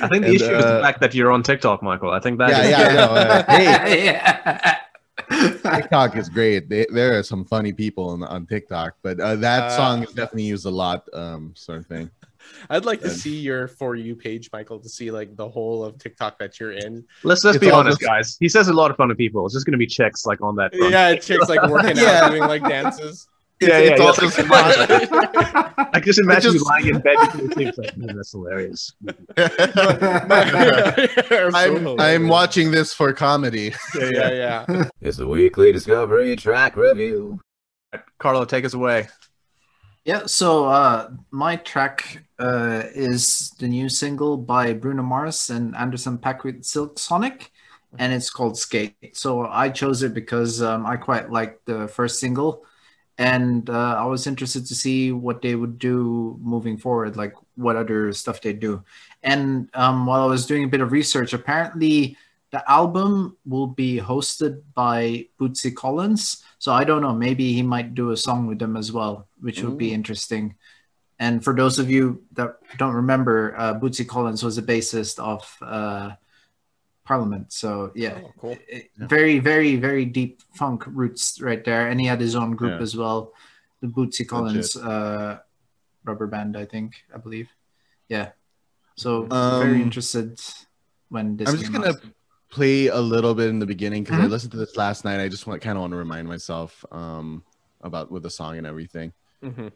I think the And, issue is the uh, fact that you're on TikTok, Michael. I think that Yeah, is- yeah, I know. Uh, hey, yeah. TikTok is great. They, there are some funny people on, on TikTok, but uh, that Uh, song is definitely used a lot, um, sort of thing. I'd like to see your for you page, Michael, to see like the whole of TikTok that you're in. Let's let's It's be honest, just- guys. He says a lot of funny people. It's just going to be chicks like on that. front. Yeah, chicks like working Yeah. out, doing like dances. Yeah, It's yeah. all yeah. just fun. I just imagine just- you lying in bed between the things like, man, that's hilarious. I'm, I'm watching this for comedy. Yeah, yeah, yeah. It's the weekly Discovery Track Review. Carlo, take us away. Yeah, so uh, my track uh, is the new single by Bruno Mars and Anderson Paak with Silk Sonic, and it's called Skate. So I chose it because um, I quite like the first single, and uh, I was interested to see what they would do moving forward, like what other stuff they do. And um, while I was doing a bit of research, apparently the album will be hosted by Bootsy Collins. So I don't know, maybe he might do a song with them as well, which would be interesting. And for those of you that don't remember, uh, Bootsy Collins was the bassist of uh, Parliament. So yeah, Oh, cool. it- very, very, very deep funk roots right there. And he had his own group Yeah. as well, the Bootsy Collins uh, rubber band, I think, I believe. Yeah. So very Um, interested when this. I'm just gonna out. play a little bit in the beginning because I Mhm. listened to this last night. I just want kind of want to remind myself um, about with the song and everything. Mhm.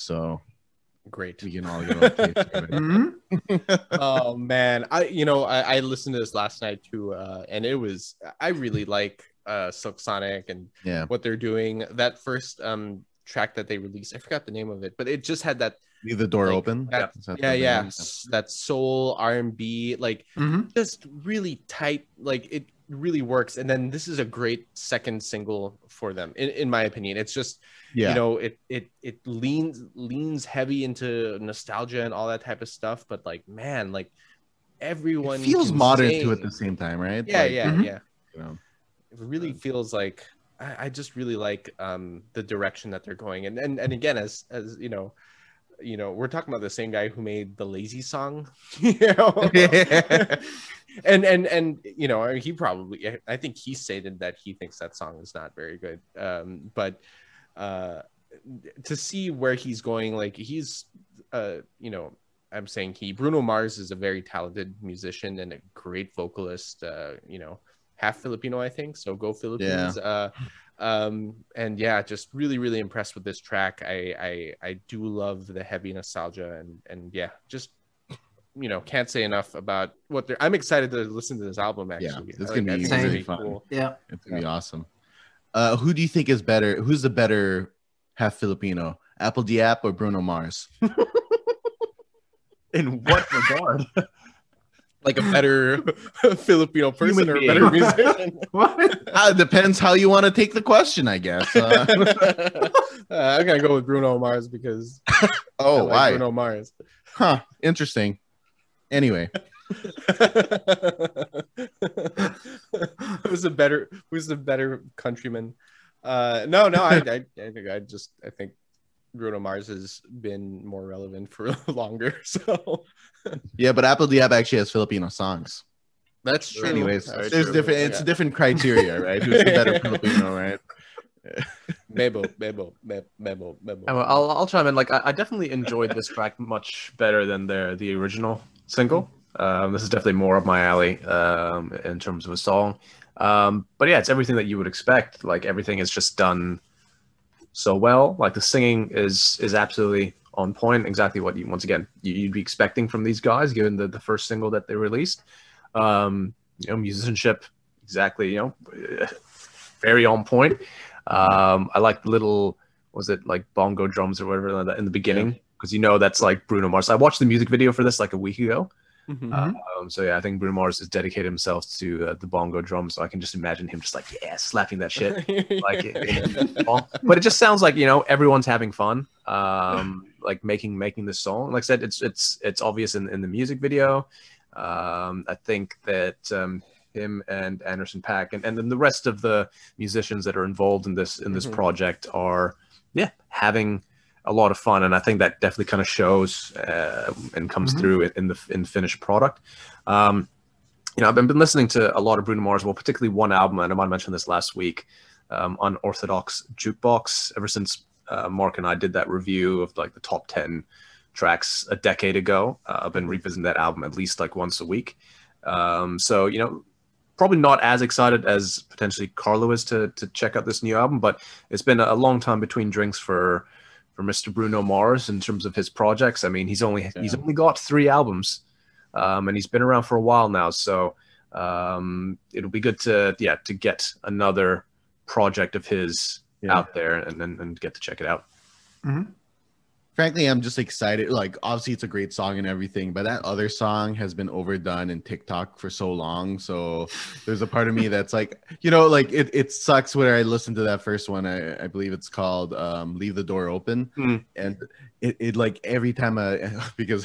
So Great. we can all get on the page here, right? Mhm. oh man, I you know I, I listened to this last night too, uh, and it was I really like uh, Silk Sonic and Yeah, what they're doing. That first um track that they released, I forgot the name of it, but it just had that leave the door Like, open. that yeah the yeah name? that soul R and B like Mhm. just really tight like it really works and then this is a great second single for them in, in my opinion it's just yeah. you know it it it leans leans heavy into nostalgia and all that type of stuff but like man like everyone it feels modern sing. too at the same time, right? yeah Like, yeah Mhm. yeah you know. it really feels like I, I just really like um the direction that they're going and and, and again as as you know you know we're talking about the same guy who made the lazy song you know and and and you know he probably i think he stated that he thinks that song is not very good. Um but uh to see where he's going like he's uh you know i'm saying he bruno mars is a very talented musician and a great vocalist uh you know half filipino i think so go philippines. Uh um and yeah just really really impressed with this track. I i i do love the heavy nostalgia and and yeah just you know can't say enough about what they're i'm excited to listen to this album actually Yeah, it's I gonna I be think really fun. Yeah. It's gonna be awesome. Uh, who do you think is better? Who's the better half Filipino? apl.de.ap or Bruno Mars? In what regard? like a better filipino person Human or a better musician What? Uh, it depends how you want to take the question, I guess. Uh, Uh, i'm gonna go with bruno mars because I oh, like why? bruno mars Huh? Interesting. Anyway, who's the better who's the better countryman uh no no i i, I think i just i think bruno mars has been more relevant for longer so yeah, but apl.de.ap actually has Filipino songs. that's true Anyways, That's there's true. different. It's Yeah. different criteria, right? Who's the better Filipino, right? Bebo, Bebo, Bebo, Bebo, Bebo. I'll, I'll chime in. Like, I, I definitely enjoyed this track much better than their the original single. Um, this is definitely more up my alley um, in terms of a song. Um, but yeah, it's everything that you would expect. Like everything is just done so well. Like the singing is is absolutely on point. Exactly what you once again you, you'd be expecting from these guys, given the the first single that they released. Um, you know, musicianship exactly. You know, very on point. Um, I like the little was it like bongo drums or whatever in the beginning because you know that's like Bruno Mars. I watched the music video for this like a week ago. Mhm. Um, so yeah, I think Bruno Mars has dedicated himself to uh, the bongo drums. So I can just imagine him just like yeah, slapping that shit. like in- in the song. but it just sounds like you know everyone's having fun um like making making this song like i said it's it's it's obvious in, in the music video um i think that um him and anderson Paak and, and then the rest of the musicians that are involved in this in this Mhm. project are yeah having a lot of fun and i think that definitely kind of shows uh, and comes Mhm. through in, the in the finished product. Um you know i've been, been listening to a lot of bruno mars well particularly one album and i might have mentioned this last week um, unorthodox jukebox. Ever since uh, mark and i did that review of like the top 10 tracks a decade ago uh, i've been revisiting that album at least like once a week. Um, so you know probably not as excited as potentially carlo is to, to check out this new album but it's been a long time between drinks for for mr bruno mars in terms of his projects i mean he's only he's only got three albums um, and he's been around for a while now so um, it'll be good to yeah to get another project of his Yeah. out there and, and and get to check it out. Frankly i'm just excited. Like obviously it's a great song and everything but that other song has been overdone in tiktok for so long. So there's a part of me that's like you know like it, it sucks when i listen to that first one. I, I believe it's called um, leave the door open. Hmm. and it, it like every time i because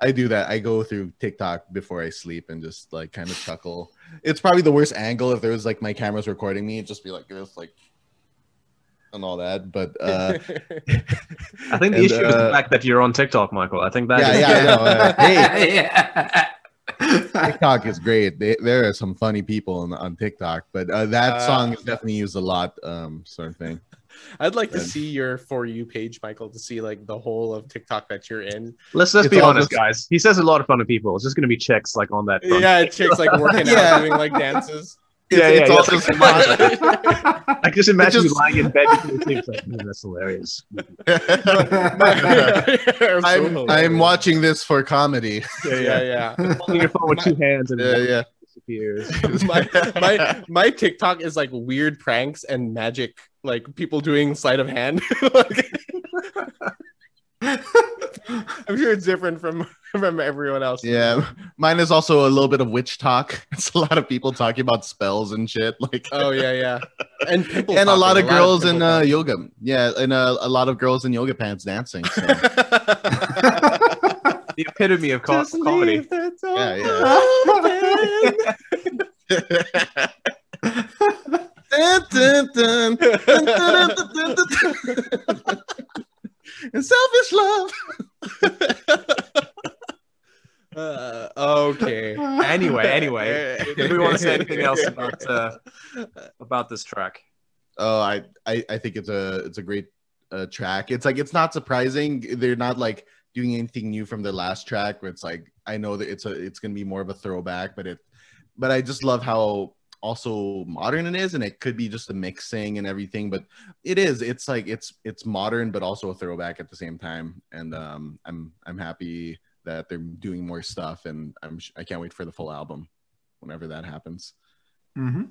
i do that i go through tiktok before i sleep and just like kind of chuckle. It's probably the worst angle if there was like my camera's recording me it'd just be like this like and all that but uh I think the And, issue is the uh, fact that you're on TikTok, Michael. I think that Yeah, is- yeah, I know. Uh, hey, yeah. TikTok is great. They, there are some funny people on, on TikTok, but uh, that Uh, song is definitely used a lot, um, sort of thing. I'd like to see your for you page, Michael, to see like the whole of TikTok that you're in. Let's let's It's be honest, just- guys. He says a lot of funny people. It's just gonna be chicks like on that. front. Yeah, chicks like working Yeah. out, doing like dances. Yeah, it's, yeah, all yeah. just I just imagine just- you lying in bed between like, that's hilarious. I'm. I'm watching this for comedy. Yeah, yeah. Holding your phone with two hands and Yeah, yeah. disappears. my, my my TikTok is like weird pranks and magic, like people doing sleight of hand. Like- I'm sure it's different from from everyone else. Yeah, mine is also a little bit of witch talk. It's a lot of people talking about spells and shit. Like, oh yeah, yeah, and and talking, a lot of a girls lot of in uh, yoga. Yeah, and uh, a lot of girls in yoga pants dancing. So. the epitome of co- comedy. yeah, yeah. and selfish love. Okay. Anyway, anyway, do we want to say anything else about uh, about this track? Oh, I, I I think it's a it's a great uh, track. It's like it's not surprising. They're not like doing anything new from the last track. Where it's like I know that it's a it's gonna be more of a throwback, but it but I just love how also modern it is, and it could be just the mixing and everything. But it is. It's like it's it's modern, but also a throwback at the same time. And um, I'm I'm happy that they're doing more stuff, and I'm I can't wait for the full album whenever that happens. Mhm.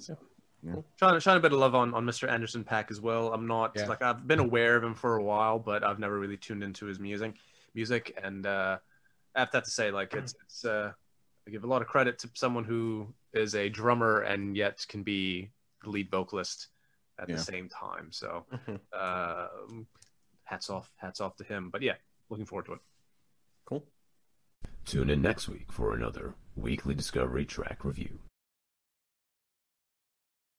Trying, trying a bit of love on, on Mr. Anderson Paak as well. I'm not Yeah. like I've been aware of him for a while, but I've never really tuned into his music. Music, and uh, I have to, have to say, like it's it's uh, I give a lot of credit to someone who is a drummer and yet can be the lead vocalist at Yeah. the same time. So, uh, hats off, hats off to him. But yeah, looking forward to it. Tune in next week for another weekly Discovery Track Review.